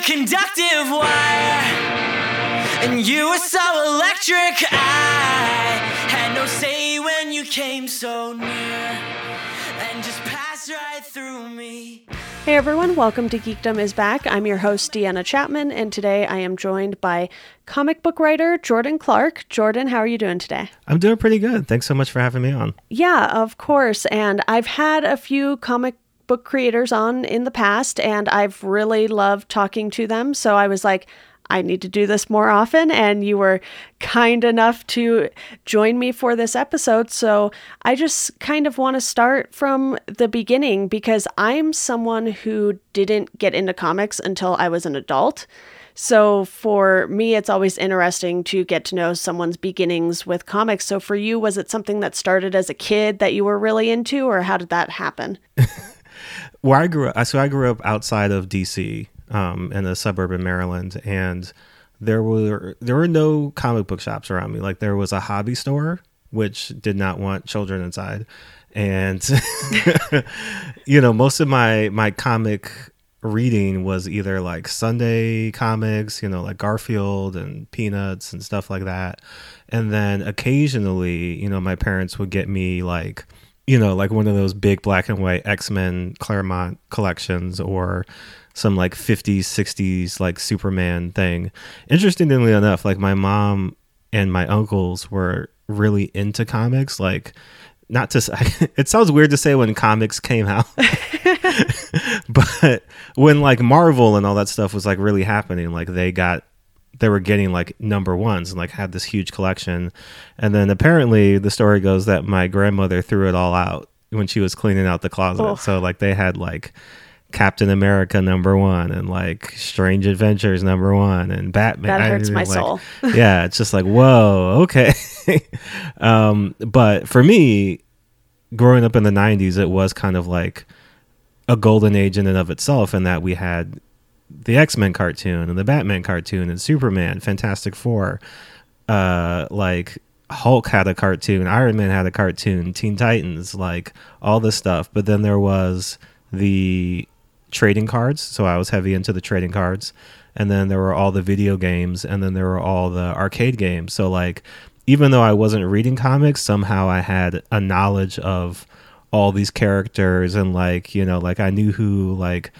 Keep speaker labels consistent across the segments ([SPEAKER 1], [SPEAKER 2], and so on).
[SPEAKER 1] a conductive wire, and you were so electric. I had no say when you came so near, and just passed right through me.
[SPEAKER 2] Hey everyone, welcome to Geekdom is Back. I'm your host, Deanna Chapman, and today I am joined by comic book writer Jordan Clark. Jordan, how are you doing today?
[SPEAKER 3] I'm doing pretty good. Thanks so much for having me on.
[SPEAKER 2] Yeah, of course. And I've had a few comic book creators on in the past, and I've really loved talking to them. So I was like, I need to do this more often. And you were kind enough to join me for this episode. So I just kind of want to start from the beginning because I'm someone who didn't get into comics until I was an adult. So for me, it's always interesting to get to know someone's beginnings with comics. So for you, was it something that started as a kid that you were really into, or how did that happen?
[SPEAKER 3] Where I grew up, so I grew up outside of DC, um, in a suburb in Maryland, and there were there were no comic book shops around me. Like there was a hobby store, which did not want children inside, and you know most of my my comic reading was either like Sunday comics, you know, like Garfield and Peanuts and stuff like that. And then occasionally, you know, my parents would get me like, you know, like one of those big black and white X Men Claremont collections or some like 50s, 60s like Superman thing. Interestingly enough, like my mom and my uncles were really into comics. Like, not to it sounds weird to say when comics came out but when like marvel and all that stuff was like really happening like they got they were getting like number ones and like had this huge collection and then apparently the story goes that my grandmother threw it all out when she was cleaning out the closet
[SPEAKER 2] Oh.
[SPEAKER 3] so like they had like captain america number one and like strange adventures number one and batman
[SPEAKER 2] That hurts
[SPEAKER 3] I-
[SPEAKER 2] my
[SPEAKER 3] like,
[SPEAKER 2] soul.
[SPEAKER 3] yeah it's just like whoa okay um but for me growing up in the 90s it was kind of like a golden age in and of itself in that we had the x-men cartoon and the batman cartoon and superman fantastic four uh like hulk had a cartoon iron man had a cartoon teen titans like all this stuff. But then there was the trading cards so i was heavy into the trading cards. And then there were all the video games and then there were all the arcade games. So like even though i wasn't reading comics somehow i had a knowledge of all these characters and like you know like i knew who like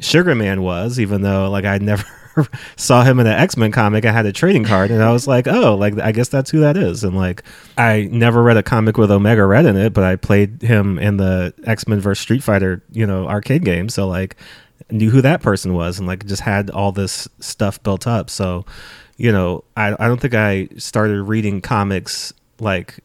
[SPEAKER 3] sugar man was even though like i never saw him in an x-men comic i had a trading card and i was like oh like i guess that's who that is. And like i never read a comic with omega red in it but i played him in the x-men versus street fighter you know arcade game so like knew who that person was and like just had all this stuff built up. So you know i, I don't think i started reading comics like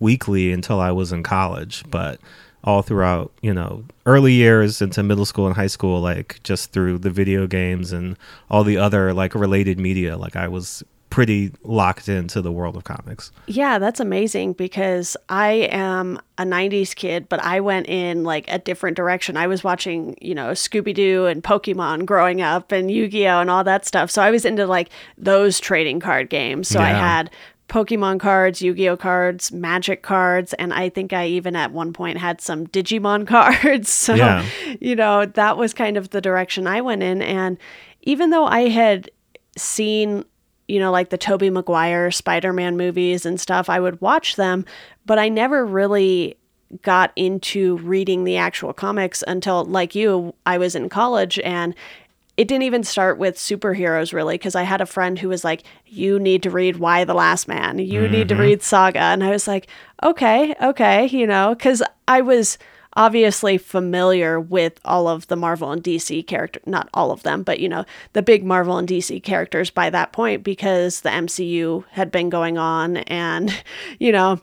[SPEAKER 3] weekly until I was in college, but all throughout, you know, early years into middle school and high school, like just through the video games and all the other like related media, like I was pretty locked into the world of comics.
[SPEAKER 2] Yeah, that's amazing because I am a 90s kid, but I went in like a different direction. I was watching, you know, Scooby Doo and Pokemon growing up and Yu Gi Oh! and all that stuff. So I was into like those trading card games. So I had Pokemon cards, Yu Gi Oh! cards, Magic cards, and I think I even at one point had some Digimon cards. So,
[SPEAKER 3] Yeah.
[SPEAKER 2] you know, that was kind of the direction I went in. And even though I had seen you know, like the Tobey Maguire Spider Man movies and stuff, I would watch them, but I never really got into reading the actual comics until, like you, I was in college and it didn't even start with superheroes really because I had a friend who was like, You need to read Y: The Last Man, you need to mm-hmm. read Saga. And I was like, Okay, okay, you know, because I was obviously familiar with all of the Marvel and DC character not all of them but you know the big Marvel and DC characters by that point because the MCU had been going on and you know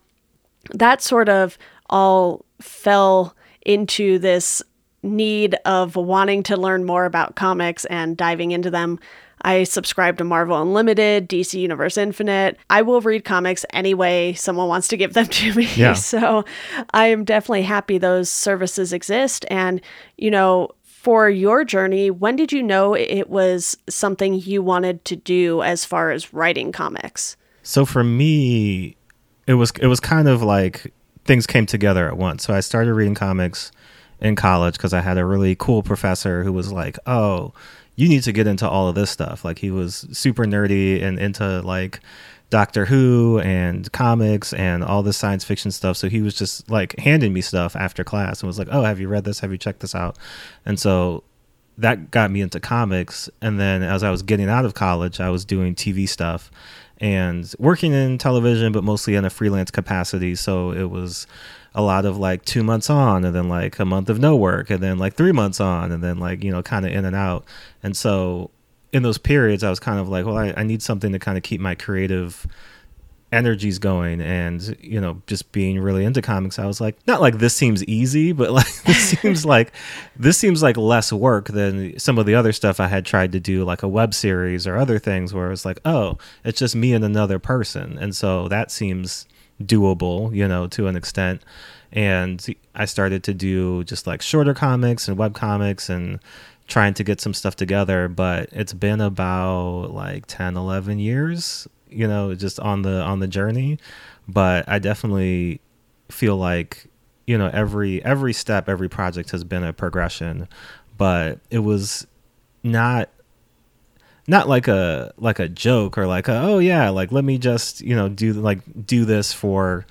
[SPEAKER 2] that sort of all fell into this need of wanting to learn more about comics and diving into them. I subscribe to Marvel Unlimited, DC Universe Infinite. I will read comics any way someone wants to give them to me.
[SPEAKER 3] Yeah.
[SPEAKER 2] So I am definitely happy those services exist. And, you know, for your journey, when did you know it was something you wanted to do as far as writing comics?
[SPEAKER 3] So for me, it was it was kind of like things came together at once. So I started reading comics in college because I had a really cool professor who was like, "Oh, you need to get into all of this stuff." Like he was super nerdy and into like Doctor Who and comics and all this science fiction stuff. So he was just like handing me stuff after class and was like, "Oh, have you read this? Have you checked this out?" And so that got me into comics. And then as I was getting out of college, I was doing TV stuff and working in television, but mostly in a freelance capacity. So it was a lot of like two months on and then like a month of no work and then like three months on and then like, you know, kind of in and out. And so in those periods, I was kind of like, well, I, I need something to kind of keep my creative energies going and you know just being really into comics i was like not like this seems easy but like this seems like this seems like less work than some of the other stuff i had tried to do like a web series or other things where it's like oh it's just me and another person and so that seems doable you know to an extent. And i started to do just like shorter comics and web comics and trying to get some stuff together. But it's been about like 10 11 years you know just on the on the journey. But i definitely feel like you know every every step every project has been a progression. But it was not not like a like a joke or like a, oh yeah like let me just you know do like do this for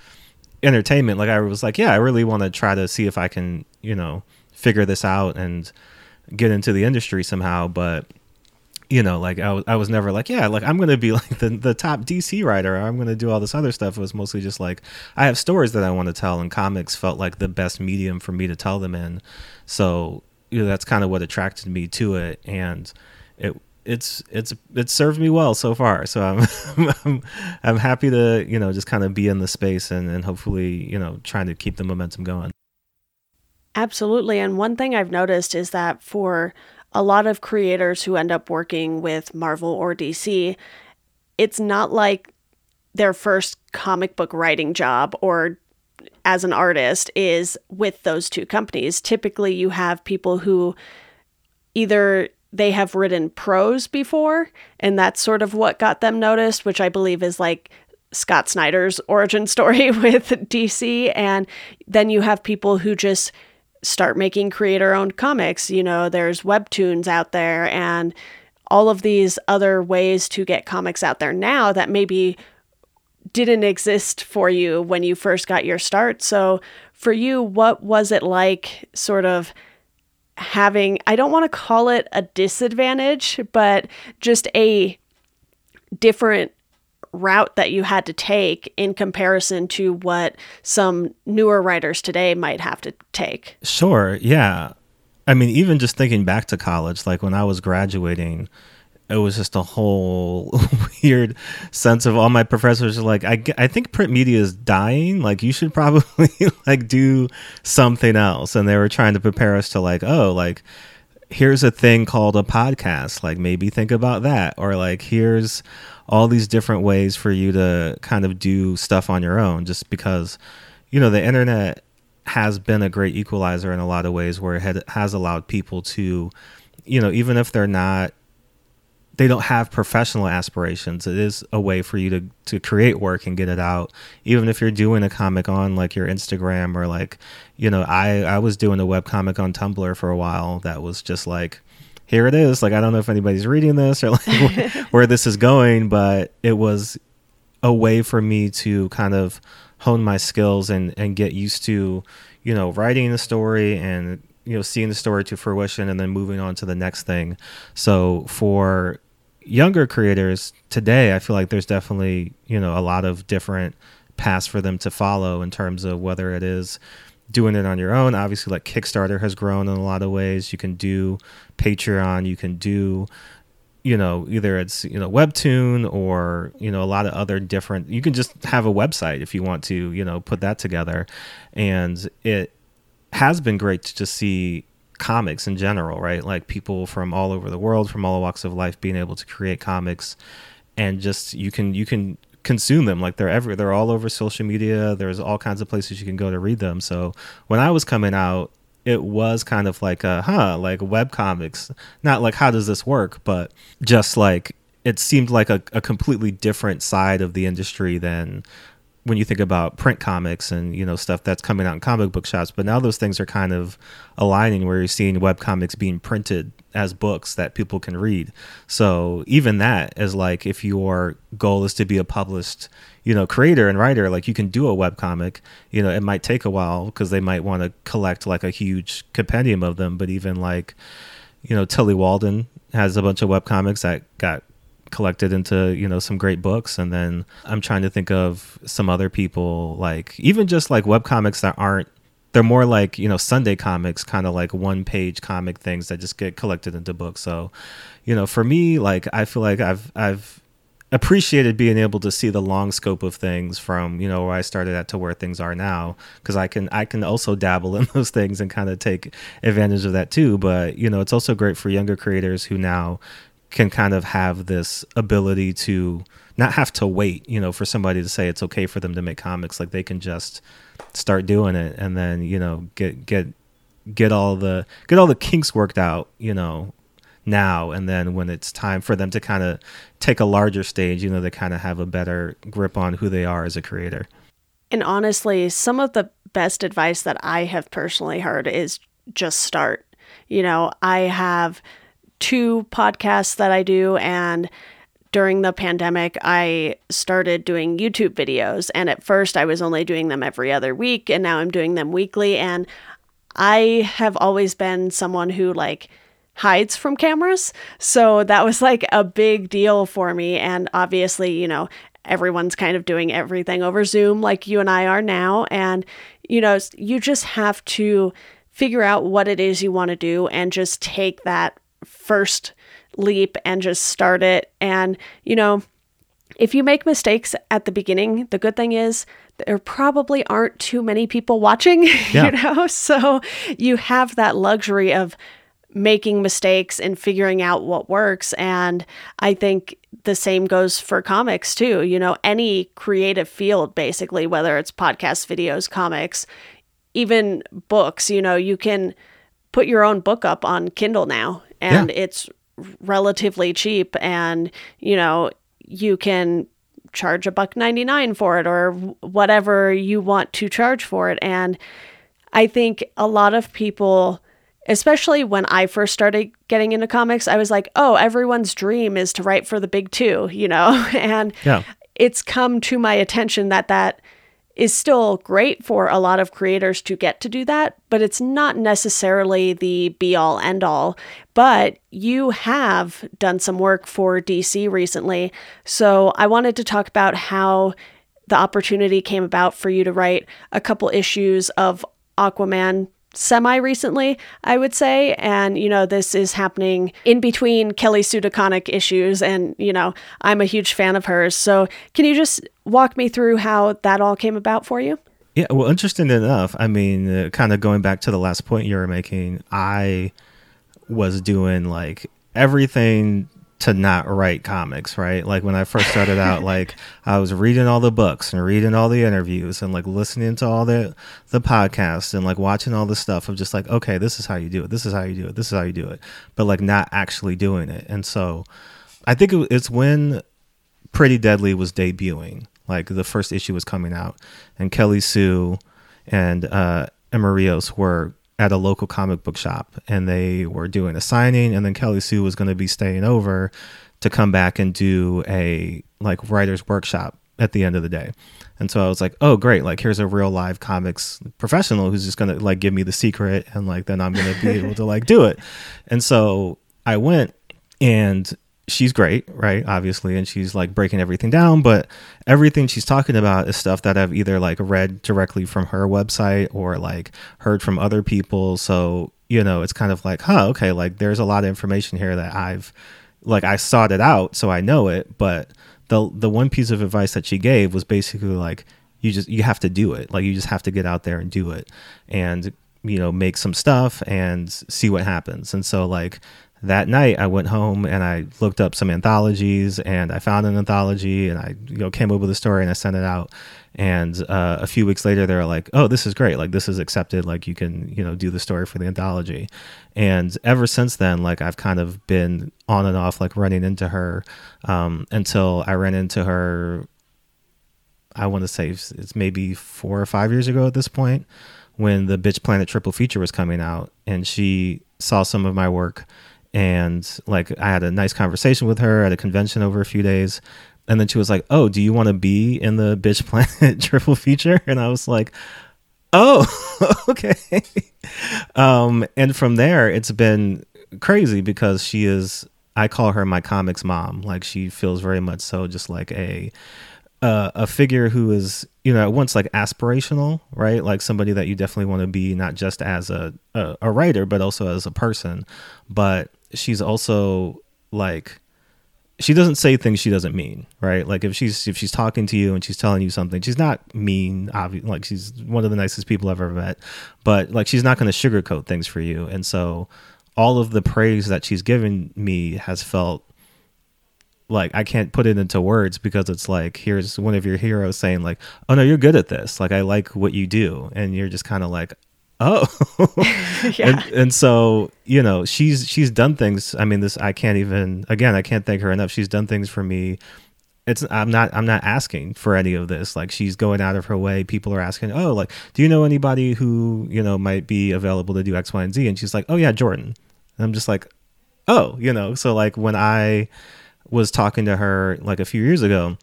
[SPEAKER 3] entertainment. Like i was like yeah i really want to try to see if i can you know figure this out and get into the industry somehow. But you know like I was, I was never like yeah like i'm gonna be like the, the top dc writer. I'm gonna do all this other stuff. It was mostly just like i have stories that i want to tell and comics felt like the best medium for me to tell them in. So you know that's kind of what attracted me to it. And it it's it's it's served me well so far so i'm i'm, I'm happy to you know just kind of be in the space and and hopefully you know trying to keep the momentum going
[SPEAKER 2] Absolutely. And one thing I've noticed is that for a lot of creators who end up working with Marvel or DC, it's not like their first comic book writing job or as an artist is with those two companies. Typically, you have people who either they have written prose before, and that's sort of what got them noticed, which I believe is like Scott Snyder's origin story with DC. And then you have people who just start making creator owned comics. You know, there's webtoons out there and all of these other ways to get comics out there now that maybe didn't exist for you when you first got your start. So, for you, what was it like sort of having, I don't want to call it a disadvantage, but just a different route that you had to take in comparison to what some newer writers today might have to take.
[SPEAKER 3] Sure. Yeah. I mean, even just thinking back to college, like when I was graduating, it was just a whole weird sense of all my professors are like, I, I think print media is dying. Like, you should probably like do something else. And they were trying to prepare us to like, oh, like, here's a thing called a podcast. Like, maybe think about that. Or like, here's all these different ways for you to kind of do stuff on your own just because you know the internet has been a great equalizer in a lot of ways where it had, has allowed people to you know even if they're not they don't have professional aspirations it is a way for you to to create work and get it out even if you're doing a comic on like your instagram or like you know i i was doing a web comic on tumblr for a while that was just like here it is. Like I don't know if anybody's reading this or like where, where this is going, but it was a way for me to kind of hone my skills and and get used to, you know, writing a story and you know seeing the story to fruition and then moving on to the next thing. So for younger creators today, I feel like there's definitely, you know, a lot of different paths for them to follow in terms of whether it is doing it on your own. Obviously, like Kickstarter has grown in a lot of ways. You can do Patreon. You can do, you know, either it's you know Webtoon or you know a lot of other different. You can just have a website if you want to, you know, put that together, and it has been great to just see comics in general, right? Like people from all over the world, from all walks of life, being able to create comics, and just you can you can consume them. Like they're every they're all over social media. There's all kinds of places you can go to read them. So when i was coming out it was kind of like a huh like web comics. Not like how does this work? But just like it seemed like a, a completely different side of the industry than when you think about print comics and you know stuff that's coming out in comic book shops but now those things are kind of aligning where you're seeing web comics being printed as books that people can read. So even that is like if your goal is to be a published you know creator and writer like you can do a web comic you know it might take a while because they might want to collect like a huge compendium of them but even like you know tillie walden has a bunch of web comics that got collected into you know some great books. And then i'm trying to think of some other people like even just like web comics that aren't they're more like you know sunday comics kind of like one page comic things that just get collected into books. So you know for me like i feel like i've i've appreciated being able to see the long scope of things from you know where I started at to where things are now because I can I can also dabble in those things and kind of take advantage of that too. But you know it's also great for younger creators who now can kind of have this ability to not have to wait, you know, for somebody to say it's okay for them to make comics. Like they can just start doing it and then, you know, get get get all the get all the kinks worked out, you know, now and then when it's time for them to kind of take a larger stage, you know, they kind of have a better grip on who they are as a creator.
[SPEAKER 2] And honestly, some of the best advice that I have personally heard is just start. You know, I have two podcasts that I do and during the pandemic, I started doing YouTube videos. And at first, I was only doing them every other week, and now I'm doing them weekly. And I have always been someone who, like, hides from cameras. So that was like a big deal for me. And obviously, you know, everyone's kind of doing everything over Zoom like you and I are now. And, you know, you just have to figure out what it is you want to do and just take that first leap and just start it. And, you know, if you make mistakes at the beginning, the good thing is there probably aren't too many people watching, yeah. you know? So you have that luxury of making mistakes and figuring out what works. And I think the same goes for comics too. You know, any creative field, basically, whether it's podcasts, videos, comics, even books, you know, you can put your own book up on Kindle now and yeah. it's relatively cheap and you know you can charge a buck 99 for it or whatever you want to charge for it and i think a lot of people especially when i first started getting into comics i was like oh everyone's dream is to write for the big 2 you know and yeah. it's come to my attention that that is still great for a lot of creators to get to do that, but it's not necessarily the be all end all. But you have done some work for DC recently. So I wanted to talk about how the opportunity came about for you to write a couple issues of Aquaman semi recently, I would say. And, you know, this is happening in between Kelly Sue issues. And, you know, I'm a huge fan of hers. So can you just walk me through how that all came about for you?
[SPEAKER 3] Yeah, well, interesting enough, I mean, uh, kind of going back to the last point you were making, I was doing like everything to not write comics, right? Like when I first started out, like I was reading all the books and reading all the interviews and like listening to all the the podcasts and like watching all the stuff of just like, okay, this is how you do it. This is how you do it. This is how you do it. But like not actually doing it. And so I think it's when Pretty Deadly was debuting, like the first issue was coming out, and Kelly Sue and uh Emma Rios were at a local comic book shop and they were doing a signing and then Kelly Sue was going to be staying over to come back and do a like writer's workshop at the end of the day. And so I was like, "Oh, great. Like here's a real live comics professional who's just going to like give me the secret and like then I'm going to be able to like do it." And so I went and she's great, right? Obviously, and she's like breaking everything down, but everything she's talking about is stuff that I've either like read directly from her website or like heard from other people. So, you know, it's kind of like, huh, okay, like there's a lot of information here that I've like I sought it out, so I know it, but the the one piece of advice that she gave was basically like you just you have to do it. Like you just have to get out there and do it. And you know, make some stuff and see what happens. And so like that night I went home and I looked up some anthologies and I found an anthology and I you know came up with a story and I sent it out. And uh, a few weeks later they were like oh this is great. Like this is accepted. Like you can you know do the story for the anthology. And ever since then like I've kind of been on and off like running into her um, until I ran into her I want to say it's maybe four or five years ago at this point when the Bitch Planet triple feature was coming out, and she saw some of my work, and like I had a nice conversation with her at a convention over a few days, and then she was like, "Oh, do you want to be in the Bitch Planet triple feature?" And I was like, "Oh, okay." um, and from there, it's been crazy because she is. I call her my comics mom. Like she feels very much so, just like a uh, a figure who is you know at once like aspirational right like somebody that you definitely want to be not just as a, a, a writer but also as a person but she's also like she doesn't say things she doesn't mean right like if she's if she's talking to you and she's telling you something she's not mean obvi- like she's one of the nicest people i've ever met but like she's not going to sugarcoat things for you and so all of the praise that she's given me has felt like I can't put it into words because it's like here's one of your heroes saying like, "Oh no, you're good at this. Like I like what you do." And you're just kind of like, "Oh." yeah. and, and so, you know, she's she's done things. I mean, this I can't even again, I can't thank her enough. She's done things for me. It's I'm not I'm not asking for any of this. Like she's going out of her way. People are asking, "Oh, like do you know anybody who, you know, might be available to do X, Y, and Z?" And she's like, "Oh yeah, Jordan." And I'm just like, "Oh, you know." So like when I was talking to her like a few years ago,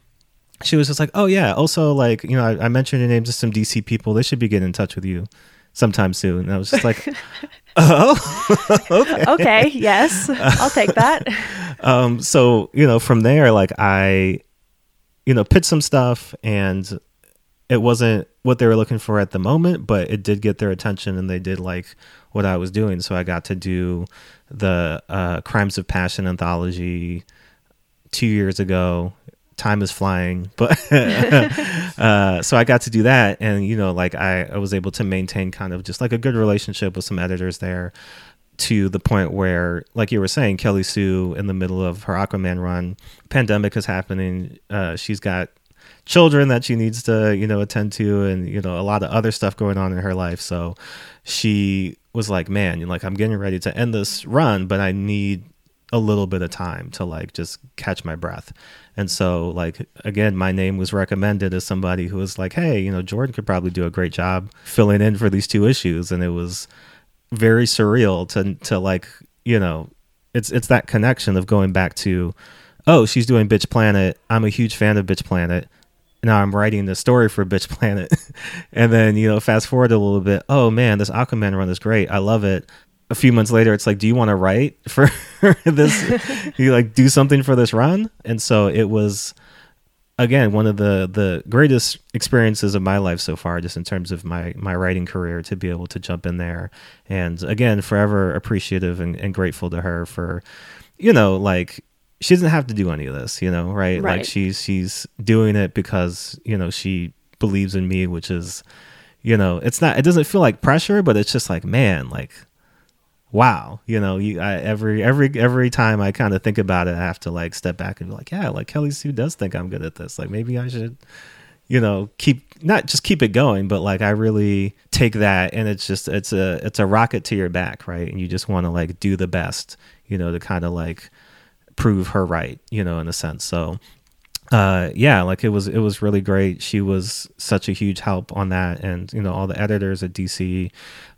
[SPEAKER 3] she was just like, "Oh yeah, also like you know I, I mentioned your name to some DC people. They should be getting in touch with you sometime soon." And I was just like, "Oh,
[SPEAKER 2] okay. okay, yes, I'll take that."
[SPEAKER 3] um, so you know, from there, like I, you know, pitched some stuff, and it wasn't what they were looking for at the moment, but it did get their attention, and they did like what I was doing. So I got to do the uh, Crimes of Passion anthology two years ago. Time is flying, but uh, so I got to do that, and you know, like I, I was able to maintain kind of just like a good relationship with some editors there, to the point where, like you were saying, Kelly Sue in the middle of her Aquaman run, pandemic is happening. Uh, she's got children that she needs to, you know, attend to, and you know, a lot of other stuff going on in her life. So she was like, "Man, like I'm getting ready to end this run, but I need a little bit of time to like just catch my breath. And so like again, my name was recommended as somebody who was like, "Hey, you know, Jordan could probably do a great job filling in for these two issues." And it was very surreal to to like, you know, it's it's that connection of going back to, "Oh, she's doing Bitch Planet. I'm a huge fan of Bitch Planet." now I'm writing the story for Bitch Planet. and then, you know, fast forward a little bit. Oh man, this Aquaman run is great. I love it a few months later it's like do you want to write for this? You like do something for this run? And so it was again one of the the greatest experiences of my life so far just in terms of my my writing career to be able to jump in there and again forever appreciative and, and grateful to her for you know like she doesn't have to do any of this you know right? right. like she's she's doing it because you know she believes in me which is you know it's not it doesn't feel like pressure but it's just like man like wow you know you I, every every every time i kind of think about it i have to like step back and be like yeah like kelly sue does think i'm good at this. Like maybe i should you know keep not just keep it going but like i really take that and it's just it's a it's a rocket to your back right? And you just want to like do the best you know to kind of like prove her right you know in a sense. So uh, yeah, like it was it was really great. She was such a huge help on that, and you know all the editors at DC,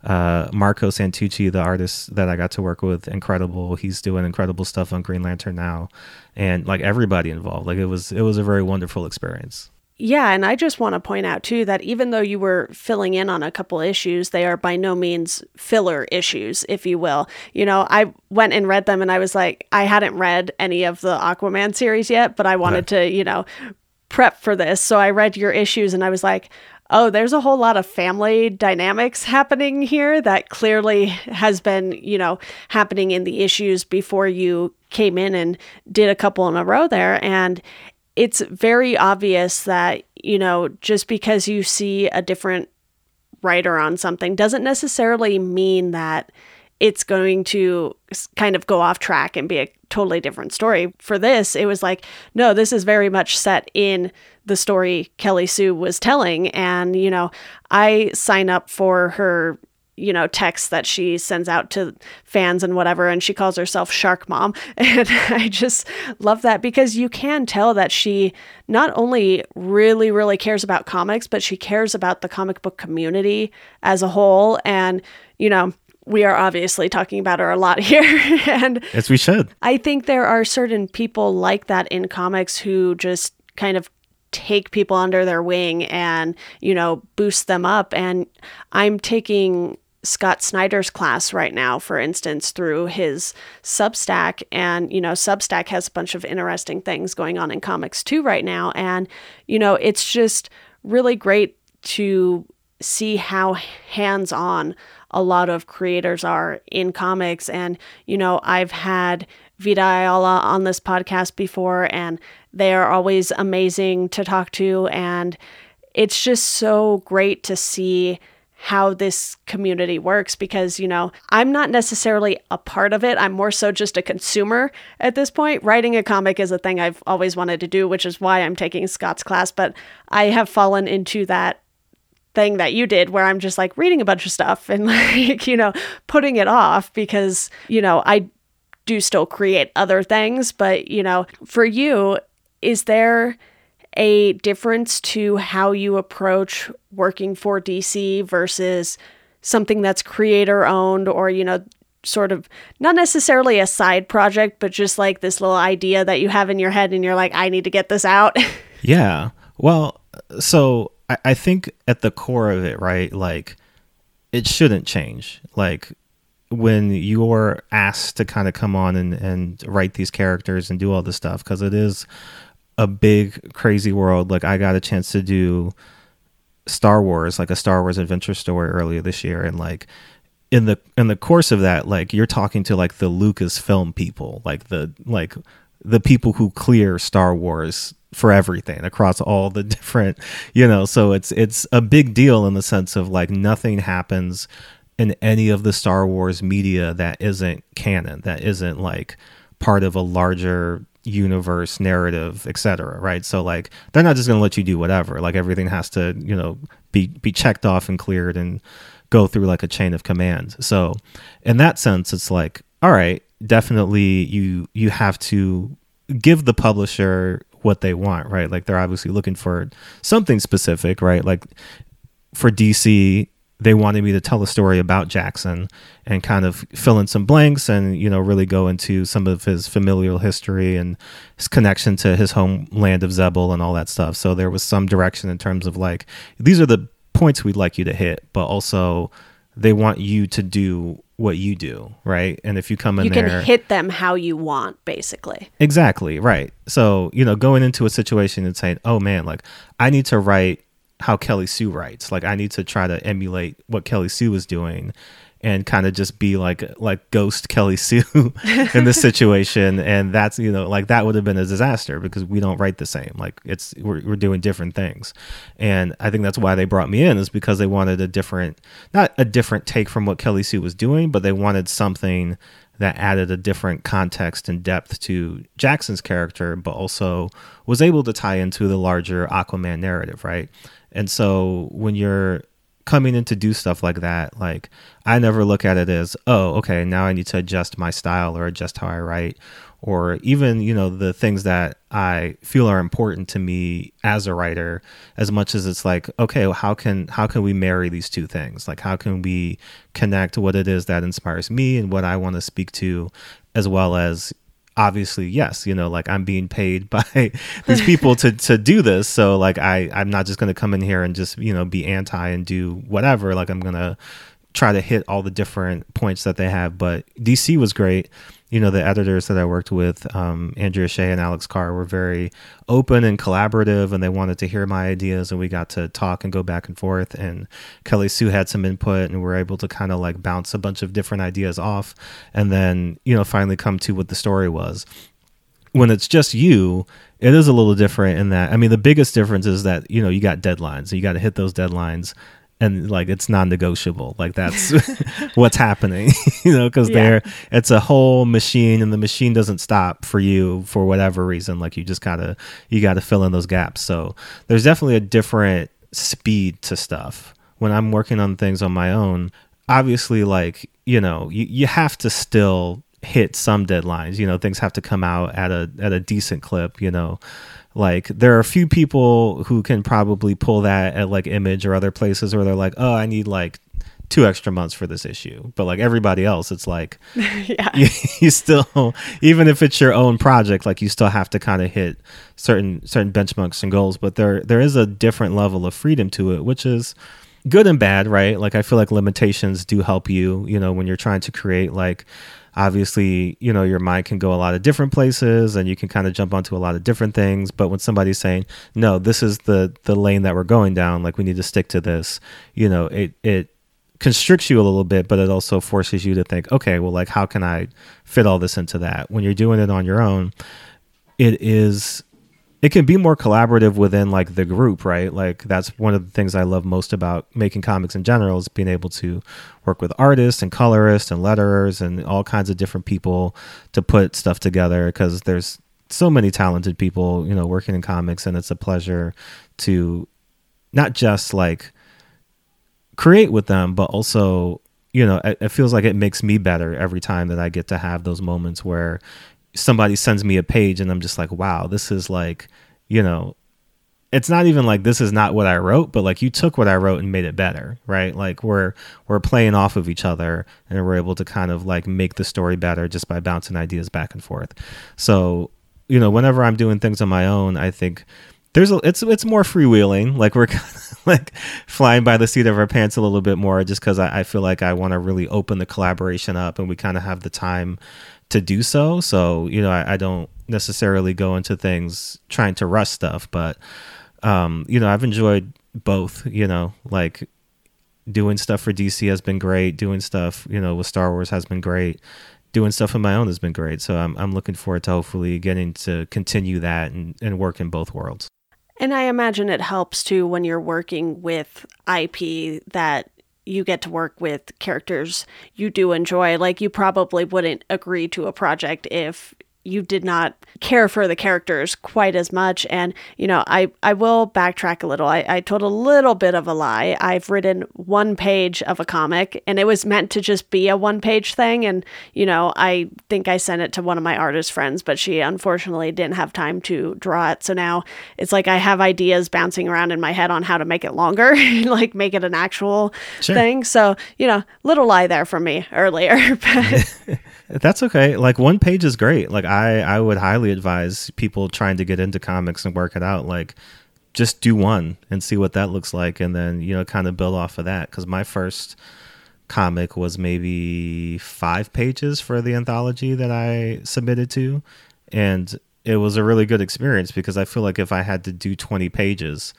[SPEAKER 3] uh, Marco Santucci, the artist that I got to work with, incredible. He's doing incredible stuff on Green Lantern now, and like everybody involved, like it was it was a very wonderful experience.
[SPEAKER 2] Yeah, and I just want to point out too that even though you were filling in on a couple issues, they are by no means filler issues, if you will. You know, I went and read them and I was like, I hadn't read any of the Aquaman series yet, but I wanted to, you know, prep for this. So I read your issues and I was like, oh, there's a whole lot of family dynamics happening here that clearly has been, you know, happening in the issues before you came in and did a couple in a row there. And it's very obvious that, you know, just because you see a different writer on something doesn't necessarily mean that it's going to kind of go off track and be a totally different story. For this, it was like, no, this is very much set in the story Kelly Sue was telling. And, you know, I sign up for her you know, texts that she sends out to fans and whatever. And she calls herself Shark Mom. And I just love that because you can tell that she not only really, really cares about comics, but she cares about the comic book community as a whole. And, you know, we are obviously talking about her a lot here. and
[SPEAKER 3] Yes, we should.
[SPEAKER 2] I think there are certain people like that in comics who just kind of take people under their wing and, you know, boost them up. And I'm taking Scott Snyder's class right now, for instance, through his Substack. And, you know, Substack has a bunch of interesting things going on in comics too right now. And, you know, it's just really great to see how hands on a lot of creators are in comics. And, you know, I've had Vita Ayala on this podcast before, and they are always amazing to talk to. And it's just so great to see how this community works because, you know, I'm not necessarily a part of it. I'm more so just a consumer at this point. Writing a comic is a thing I've always wanted to do, which is why I'm taking Scott's class. But I have fallen into that thing that you did where I'm just like reading a bunch of stuff and like, you know, putting it off because, you know, I do still create other things. But, you know, for you, is there a difference to how you approach working for DC versus something that's creator owned or, you know, sort of not necessarily a side project, but just like this little idea that you have in your head and you're like, I need to get this out?
[SPEAKER 3] Yeah. Well, so I, I think at the core of it, right, like it shouldn't change. Like when you're asked to kind of come on and, and write these characters and do all this stuff, because it is a big, crazy world. Like I got a chance to do Star Wars, like a Star Wars adventure story earlier this year, and like in the in the course of that, like you're talking to like the Lucasfilm people, like the like the people who clear Star Wars for everything across all the different, you know, so it's it's a big deal in the sense of like nothing happens in any of the Star Wars media that isn't canon, that isn't like part of a larger universe narrative etc right? So like they're not just going to let you do whatever. Like everything has to you know be be checked off and cleared and go through like a chain of command. So in that sense it's like all right definitely you you have to give the publisher what they want right? Like they're obviously looking for something specific right? Like for dc they wanted me to tell a story about Jackson and kind of fill in some blanks and you know really go into some of his familial history and his connection to his homeland of Xebel and all that stuff. So there was some direction in terms of like these are the points we'd like you to hit, but also they want you to do what you do, right? And if you come in
[SPEAKER 2] you
[SPEAKER 3] there,
[SPEAKER 2] can hit them how you want, basically.
[SPEAKER 3] Exactly, right. So, you know, going into a situation and saying, "Oh man, like I need to write how Kelly Sue writes. Like I need to try to emulate what Kelly Sue was doing and kind of just be like like ghost Kelly Sue in this situation. And that's you know like that would have been a disaster because we don't write the same. Like it's we're, we're doing different things. And I think that's why they brought me in is because they wanted a different not a different take from what Kelly Sue was doing but they wanted something that added a different context and depth to Jackson's character but also was able to tie into the larger Aquaman narrative right and so when you're coming in to do stuff like that, like I never look at it as, oh, okay, now I need to adjust my style or adjust how I write or even, you know, the things that I feel are important to me as a writer as much as it's like, okay, well, how can how can we marry these two things? Like how can we connect what it is that inspires me and what I want to speak to as well as obviously yes you know like i'm being paid by these people to to do this. So like i i'm not just going to come in here and just you know be anti and do whatever. Like i'm going to try to hit all the different points that they have. But dc was great you know the editors that i worked with um, andrea shea and alex carr were very open and collaborative and they wanted to hear my ideas and we got to talk and go back and forth and kelly sue had some input and we were able to kind of like bounce a bunch of different ideas off and then you know finally come to what the story was. When it's just you it is a little different in that i mean the biggest difference is that you know you got deadlines you got to hit those deadlines and like it's non-negotiable. Like that's what's happening you know because
[SPEAKER 2] Yeah.
[SPEAKER 3] there it's a whole machine and the machine doesn't stop for you for whatever reason. Like you just gotta you gotta fill in those gaps. So there's definitely a different speed to stuff. When i'm working on things on my own obviously like you know you, you have to still hit some deadlines. You know things have to come out at a at a decent clip you know like there are a few people who can probably pull that at like image or other places where they're like oh i need like two extra months for this issue. But like everybody else it's like
[SPEAKER 2] yeah.
[SPEAKER 3] you, you still even if it's your own project like you still have to kind of hit certain certain benchmarks and goals. But there there is a different level of freedom to it which is good and bad right? Like i feel like limitations do help you you know when you're trying to create like obviously you know your mind can go a lot of different places and you can kind of jump onto a lot of different things but when somebody's saying no this is the the lane that we're going down like we need to stick to this you know it it constricts you a little bit, but it also forces you to think, okay, well, like, how can I fit all this into that? When you're doing it on your own, it is, it can be more collaborative within like the group, right? Like, that's one of the things I love most about making comics in general is being able to work with artists and colorists and letterers and all kinds of different people to put stuff together because there's so many talented people, you know, working in comics, and it's a pleasure to not just like, create with them, but also, you know, it, feels like it makes me better every time that I get to have those moments where somebody sends me a page and I'm just like, wow, this is like, you know, it's not even like this is not what I wrote, but like you took what I wrote and made it better, right? Like we're we're playing off of each other and we're able to kind of like make the story better just by bouncing ideas back and forth. So, you know, whenever I'm doing things on my own, I think there's a, it's it's more freewheeling. Like we're kind of like flying by the seat of our pants a little bit more, just because I, I feel like I want to really open the collaboration up, and we kind of have the time to do so. So you know, I, I, don't necessarily go into things trying to rush stuff, but um, you know, I've enjoyed both. You know, like doing stuff for DC has been great. Doing stuff, you know, with Star Wars has been great doing stuff on my own has been great. So I'm I'm looking forward to hopefully getting to continue that and, and work in both worlds.
[SPEAKER 2] And I imagine it helps too when you're working with IP that you get to work with characters you do enjoy. Like you probably wouldn't agree to a project if you did not care for the characters quite as much. And, you know, I, I will backtrack a little. I, I told a little bit of a lie. I've written one page of a comic and it was meant to just be a one page thing. And, you know, I think I sent it to one of my artist friends, but she unfortunately didn't have time to draw it. So now it's like I have ideas bouncing around in my head on how to make it longer, like make it an actual sure. thing. So, you know, little lie there from me earlier.
[SPEAKER 3] That's okay. Like one page is great. Like I I would highly advise people trying to get into comics and work it out like just do one and see what that looks like and then, you know, kind of build off of that cuz my first comic was maybe 5 pages for the anthology that I submitted to and it was a really good experience because I feel like if I had to do 20 pages,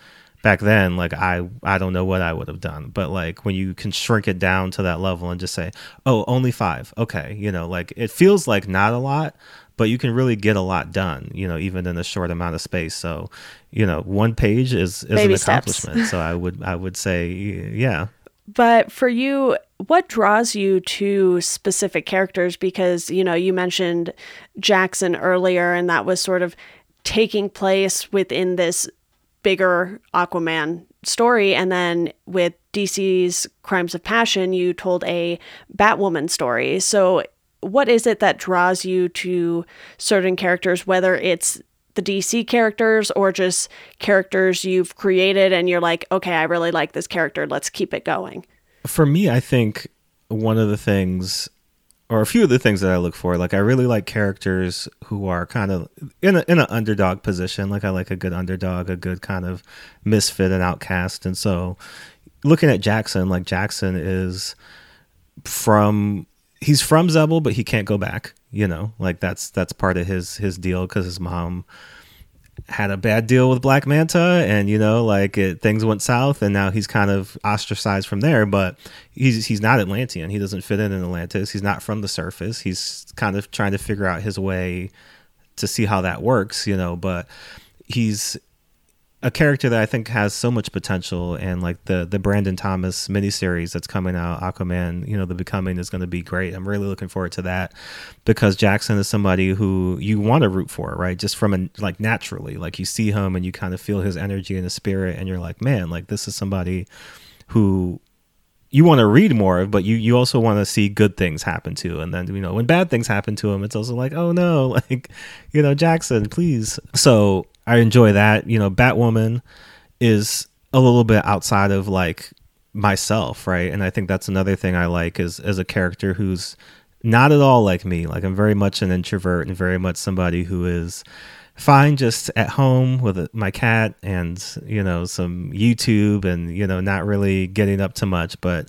[SPEAKER 3] back then like i i don't know what i would have done but like when you can shrink it down to that level and just say oh only five. Okay you know like it feels like not a lot but you can really get a lot done you know even in a short amount of space. So you know one page is is Baby an accomplishment. So i would i would say yeah.
[SPEAKER 2] But for you what draws you to specific characters? Because you know you mentioned jackson earlier and that was sort of taking place within this bigger Aquaman story. And then with DC's Crimes of Passion, you told a Batwoman story. So, what is it that draws you to certain characters, whether it's the DC characters or just characters you've created and you're like, okay, I really like this character, let's keep it going?
[SPEAKER 3] For me, I think one of the things or a few of the things that I look for. Like I really like characters who are kind of in a in an underdog position. Like I like a good underdog, a good kind of misfit and outcast. And so looking at Jackson, like Jackson is from he's from Xebel, but he can't go back. You know, like that's that's part of his his deal because his mom had a bad deal with Black Manta, and you know, like it, things went south, and now he's kind of ostracized from there. But he's he's not Atlantean. He doesn't fit in in Atlantis. He's not from the surface. He's kind of trying to figure out his way to see how that works, you know. But he's a character that I think has so much potential, and like the the Brandon Thomas miniseries that's coming out, Aquaman, you know, the Becoming is going to be great. I'm really looking forward to that because Jackson is somebody who you want to root for, right? Just from a like naturally, like you see him and you kind of feel his energy and his spirit, and you're like, man, like this is somebody who you want to read more, of, but you you also want to see good things happen to. And then you know when bad things happen to him, it's also like oh no, like you know Jackson, please. So I enjoy that. You know, Batwoman is a little bit outside of like myself, right? And I think that's another thing I like is as a character who's not at all like me. Like I'm very much an introvert and very much somebody who is fine just at home with my cat and you know some YouTube and you know not really getting up to much but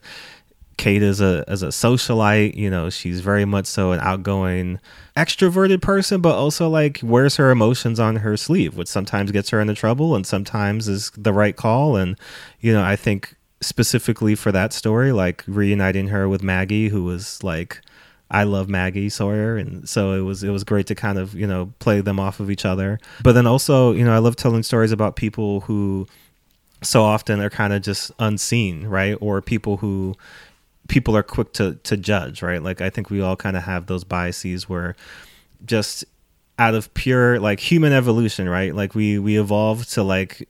[SPEAKER 3] Kate is a as a socialite, you know, she's very much so an outgoing extroverted person but also like wears her emotions on her sleeve, which sometimes gets her into trouble and sometimes is the right call and you know, I think specifically for that story like reuniting her with Maggie who was like I love Maggie Sawyer, and so it was it was great to kind of you know play them off of each other. But then also you know I love telling stories about people who so often are kind of just unseen, right? Or people who people are quick to to judge, right? Like I think we all kind of have those biases where just out of pure like human evolution, right? Like we we evolved to like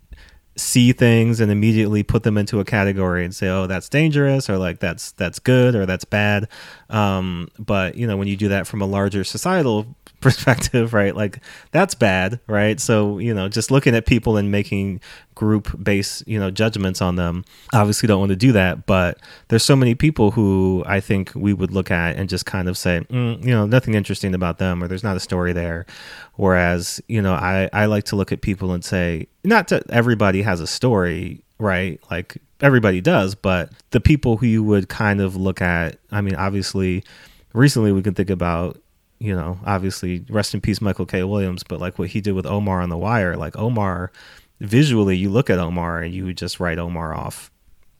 [SPEAKER 3] see things and immediately put them into a category and say oh that's dangerous or like that's that's good or that's bad um, but you know when you do that from a larger societal perspective right? Like that's bad right? So you know just looking at people and making group based you know judgments on them obviously don't want to do that but there's so many people who i think we would look at and just kind of say mm, you know nothing interesting about them or there's not a story there. Whereas you know i i like to look at people and say not that everybody has a story right? Like everybody does but the people who you would kind of look at i mean obviously recently we can think about you know obviously rest in peace michael k williams but like what he did with omar on the wire like omar visually you look at Omar and you would just write Omar off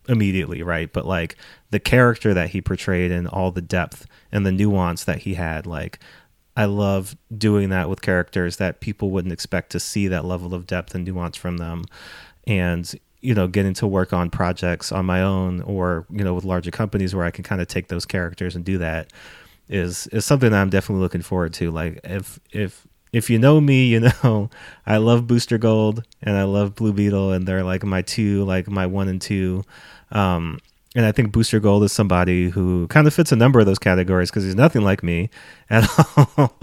[SPEAKER 3] immediately, right? But like the character that he portrayed and all the depth and the nuance that he had, like I love doing that with characters that people wouldn't expect to see that level of depth and nuance from them. And you know, getting to work on projects on my own or, you know, with larger companies where I can kind of take those characters and do that is is something that I'm definitely looking forward to. Like if if if you know me, you know I love Booster Gold and I love Blue Beetle, and they're like my two, like my one and two. Um, and I think Booster Gold is somebody who kind of fits a number of those categories because he's nothing like me at all,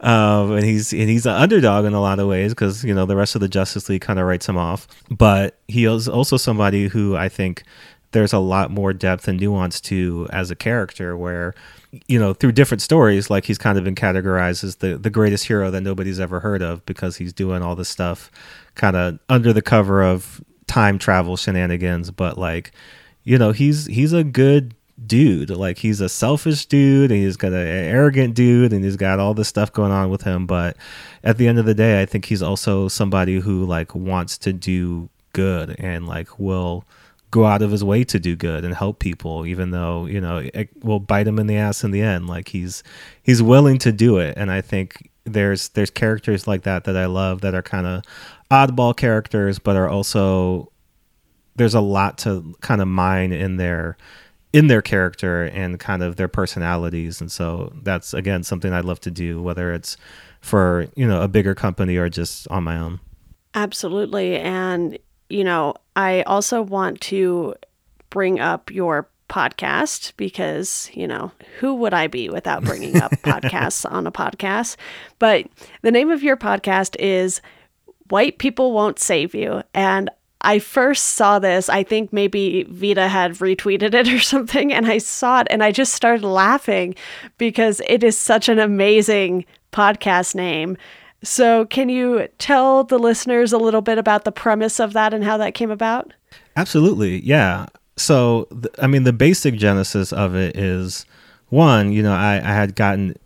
[SPEAKER 3] um, and he's and he's an underdog in a lot of ways because you know the rest of the Justice League kind of writes him off. But he is also somebody who I think there's a lot more depth and nuance to as a character where you know through different stories like he's kind of been categorized as the the greatest hero that nobody's ever heard of because he's doing all this stuff kind of under the cover of time travel shenanigans but like you know he's he's a good dude. Like he's a selfish dude and he's got an arrogant dude and he's got all this stuff going on with him but at the end of the day i think he's also somebody who like wants to do good and like will go out of his way to do good and help people even though you know it will bite him in the ass in the end. Like he's he's willing to do it. And i think there's there's characters like that that i love that are kind of oddball characters but are also there's a lot to kind of mine in their in their character and kind of their personalities. And so that's again something i'd love to do whether it's for you know a bigger company or just on my own.
[SPEAKER 2] Absolutely. And you know, I also want to bring up your podcast because, you know, who would I be without bringing up podcasts on a podcast? But the name of your podcast is White People Won't Save You. And I first saw this, I think maybe Vita had retweeted it or something, and I saw it and I just started laughing because it is such an amazing podcast name. So, can you tell the listeners a little bit about the premise of that and how that came about?
[SPEAKER 3] Absolutely. Yeah. So, th- I mean, the basic genesis of it is one, you know, I, I had gotten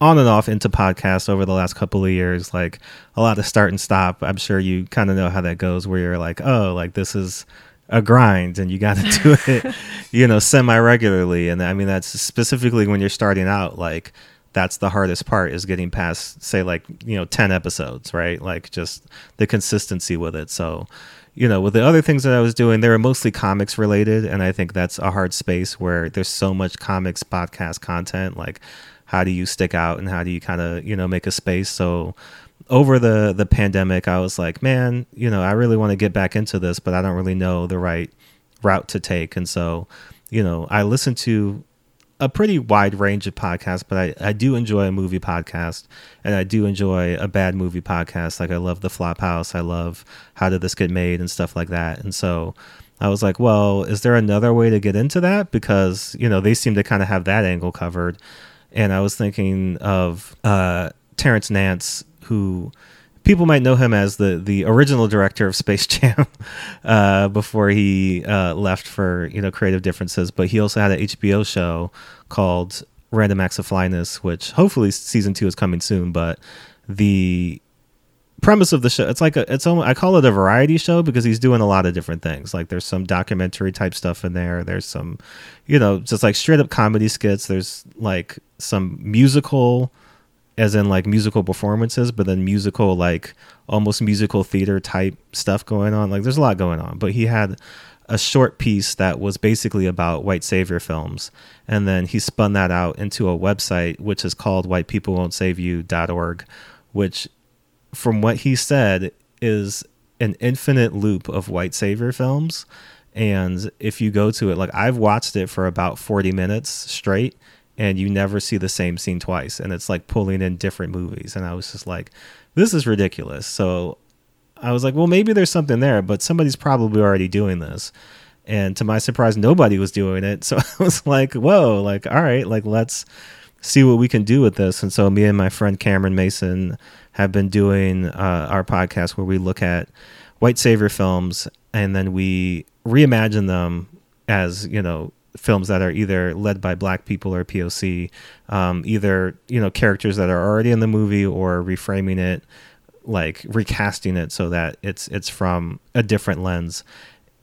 [SPEAKER 3] on and off into podcasts over the last couple of years, like a lot of start and stop. I'm sure you kind of know how that goes, where you're like, oh, like this is a grind and you got to do it, you know, semi regularly. And I mean, that's specifically when you're starting out, like, that's the hardest part is getting past say like you know 10 episodes right? Like just the consistency with it. So you know with the other things that i was doing they were mostly comics related and i think that's a hard space where there's so much comics podcast content. Like how do you stick out and how do you kind of you know make a space? So over the the pandemic i was like man you know i really want to get back into this but i don't really know the right route to take. And so, you know, I listen to a pretty wide range of podcasts, but I, I do enjoy a movie podcast and I do enjoy a bad movie podcast. Like I love the Flophouse. I love How Did This Get Made and stuff like that. And so I was like, well, is there another way to get into that? Because, you know, they seem to kind of have that angle covered. And I was thinking of uh, Terrence Nance, who people might know him as the the original director of Space Jam uh, before he uh, left for you know creative differences. But he also had an HBO show called Random Acts of Flyness, which hopefully season two is coming soon. But the premise of the show it's like a it's almost, i call it a variety show because he's doing a lot of different things like there's some documentary type stuff in there there's some you know just like straight up comedy skits there's like some musical as in like musical performances, but then musical like almost musical theater type stuff going on. Like there's a lot going on. But he had a short piece that was basically about white savior films, and then he spun that out into a website which is called whitepeoplewon'tsaveyou.org, which from what he said is an infinite loop of white savior films. And if you go to it, like I've watched it for about 40 minutes straight and you never see the same scene twice and it's like pulling in different movies and i was just like this is ridiculous. So i was like well maybe there's something there but somebody's probably already doing this. And to my surprise nobody was doing it. So i was like whoa like all right like let's see what we can do with this. And so me and my friend cameron mason have been doing uh, our podcast where we look at white savior films and then we reimagine them as you know films that are either led by black people or POC, um, either you know characters that are already in the movie or reframing it, like recasting it so that it's it's from a different lens.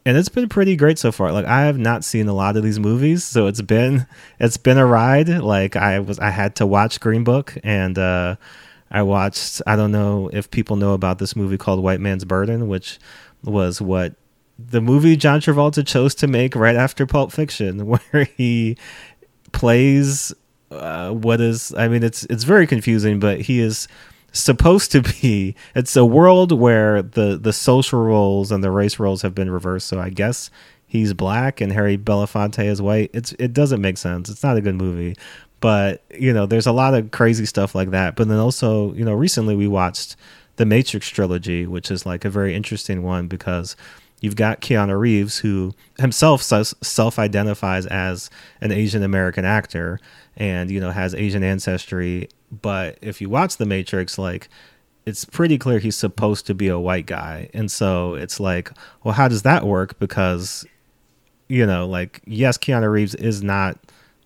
[SPEAKER 3] And it's been pretty great so far. Like I have not seen a lot of these movies, so it's been it's been a ride. Like I was I had to watch Green Book and uh, I watched I don't know if people know about this movie called White Man's Burden, which was what the movie John Travolta chose to make right after Pulp Fiction, where he plays uh, what is I mean it's it's very confusing, but he is supposed to be it's a world where the the social roles and the race roles have been reversed. So I guess he's black and Harry Belafonte is white. It's it doesn't make sense. It's not a good movie. But, you know, there's a lot of crazy stuff like that. But then also, you know, recently we watched the Matrix trilogy, which is like a very interesting one because You've got Keanu Reeves, who himself self identifies as an Asian American actor and, you know, has Asian ancestry. But if you watch The Matrix, like, it's pretty clear he's supposed to be a white guy. And so it's like, well, how does that work? Because, you know, like, yes, Keanu Reeves is not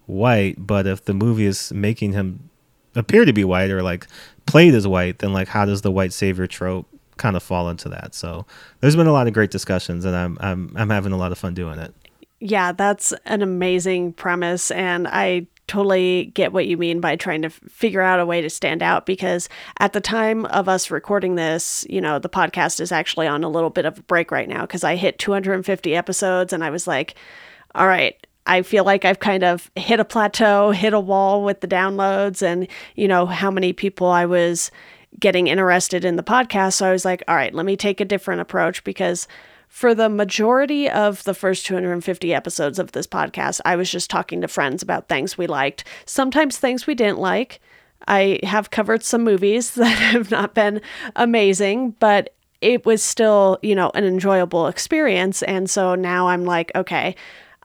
[SPEAKER 3] white, but if the movie is making him appear to be white or like played as white, then like, how does the white savior trope kind of fall into that. So there's been a lot of great discussions, and I'm I'm I'm having a lot of fun doing it.
[SPEAKER 2] Yeah, that's an amazing premise, and I totally get what you mean by trying to figure out a way to stand out because at the time of us recording this, you know, the podcast is actually on a little bit of a break right now because I hit 250 episodes and I was like, all right, I feel like I've kind of hit a plateau, hit a wall with the downloads and, you know, how many people I was getting interested in the podcast. So I was like, all right, let me take a different approach because for the majority of the first 250 episodes of this podcast, I was just talking to friends about things we liked, sometimes things we didn't like. I have covered some movies that have not been amazing, but it was still, you know, an enjoyable experience. And so now I'm like, okay,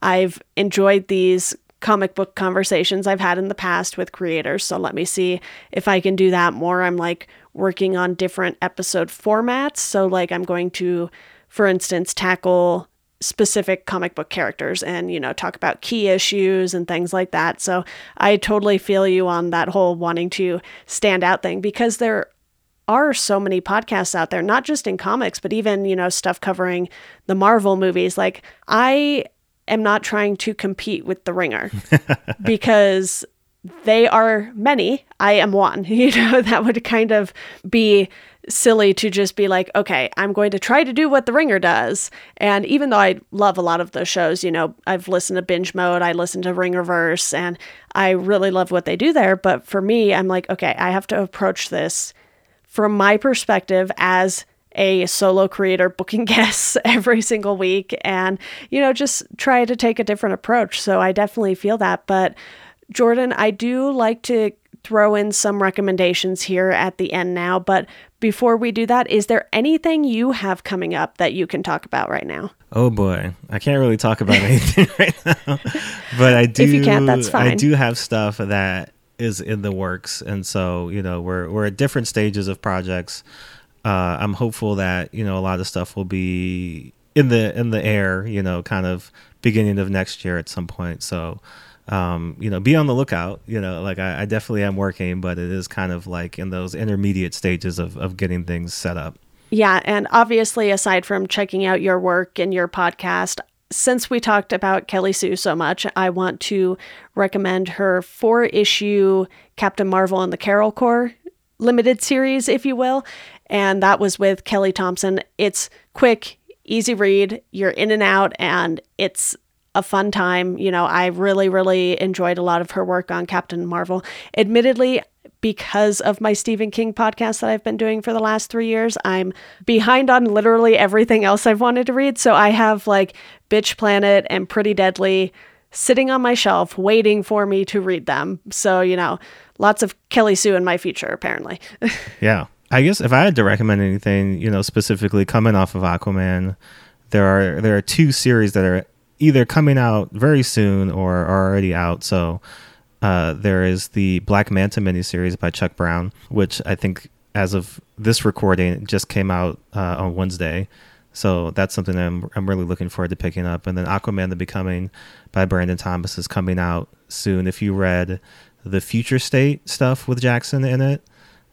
[SPEAKER 2] I've enjoyed these comic book conversations I've had in the past with creators. So let me see if I can do that more. I'm like working on different episode formats. So, like, I'm going to, for instance, tackle specific comic book characters and, you know, talk about key issues and things like that. So, I totally feel you on that whole wanting to stand out thing because there are so many podcasts out there, not just in comics, but even, you know, stuff covering the Marvel movies. Like, I am not trying to compete with The Ringer because they are many. I am one. You know, that would kind of be silly to just be like, okay, I'm going to try to do what The Ringer does. And even though I love a lot of those shows, you know, I've listened to Binge Mode, I listen to Ringerverse, and I really love what they do there. But for me, I'm like, okay, I have to approach this from my perspective as a solo creator booking guests every single week and, you know, just try to take a different approach. So I definitely feel that. But Jordan, I do like to throw in some recommendations here at the end now. But before we do that, is there anything you have coming up that you can talk about right now?
[SPEAKER 3] Oh boy, I can't really talk about anything right now, but I do.
[SPEAKER 2] If you can't, that's fine.
[SPEAKER 3] I do have stuff that is in the works, and so you know we're we're at different stages of projects. Uh, I'm hopeful that you know a lot of stuff will be in the in the air, you know, kind of beginning of next year at some point. So um, you know, be on the lookout. You know, like I, I, definitely am working, but it is kind of like in those intermediate stages of, of getting things set up.
[SPEAKER 2] Yeah. And obviously, aside from checking out your work and your podcast, since we talked about Kelly Sue so much, I want to recommend her four issue Captain Marvel and the Carol Corps limited series, if you will. And that was with Kelly Thompson. It's quick, easy read. You're in and out, and it's a fun time. You know, I really, really enjoyed a lot of her work on Captain Marvel. Admittedly, because of my Stephen King podcast that I've been doing for the last three years, I'm behind on literally everything else I've wanted to read. So I have like Bitch Planet and Pretty Deadly sitting on my shelf waiting for me to read them. So, you know, lots of Kelly Sue in my future, apparently.
[SPEAKER 3] yeah. I guess if I had to recommend anything, you know, specifically coming off of Aquaman, there are there are two series that are either coming out very soon or are already out. So uh, there is the Black Manta miniseries by Chuck Brown, which I think as of this recording just came out uh, on Wednesday. So that's something I'm I'm really looking forward to picking up. And then Aquaman: The Becoming by Brandon Thomas is coming out soon. If you read the Future State stuff with Jackson in it,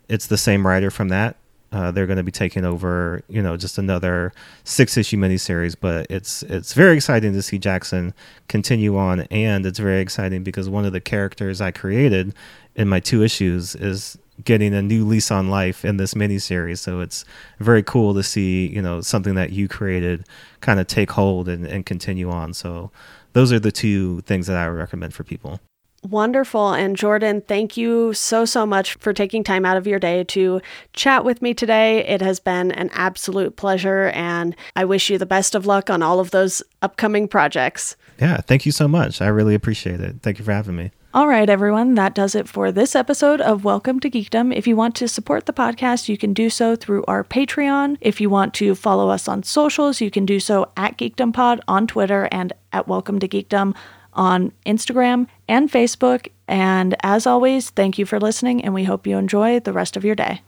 [SPEAKER 3] it's the same writer from that. Uh, they're going to be taking over, you know, just another six issue miniseries. But it's it's very exciting to see Jackson continue on, and it's very exciting because one of the characters I created in my two issues is getting a new lease on life in this miniseries. So it's very cool to see, you know, something that you created kind of take hold and, and continue on. So those are the two things that I would recommend for people.
[SPEAKER 2] Wonderful. And Jordan, thank you so, so much for taking time out of your day to chat with me today. It has been an absolute pleasure, and I wish you the best of luck on all of those upcoming projects.
[SPEAKER 3] Yeah, thank you so much. I really appreciate it. Thank you for having me.
[SPEAKER 2] All right, everyone, that does it for this episode of Welcome to Geekdom. If you want to support the podcast, you can do so through our Patreon. If you want to follow us on socials, you can do so at Geekdom Pod on Twitter and at Welcome to Geekdom on Instagram and Facebook. And as always, thank you for listening, and we hope you enjoy the rest of your day.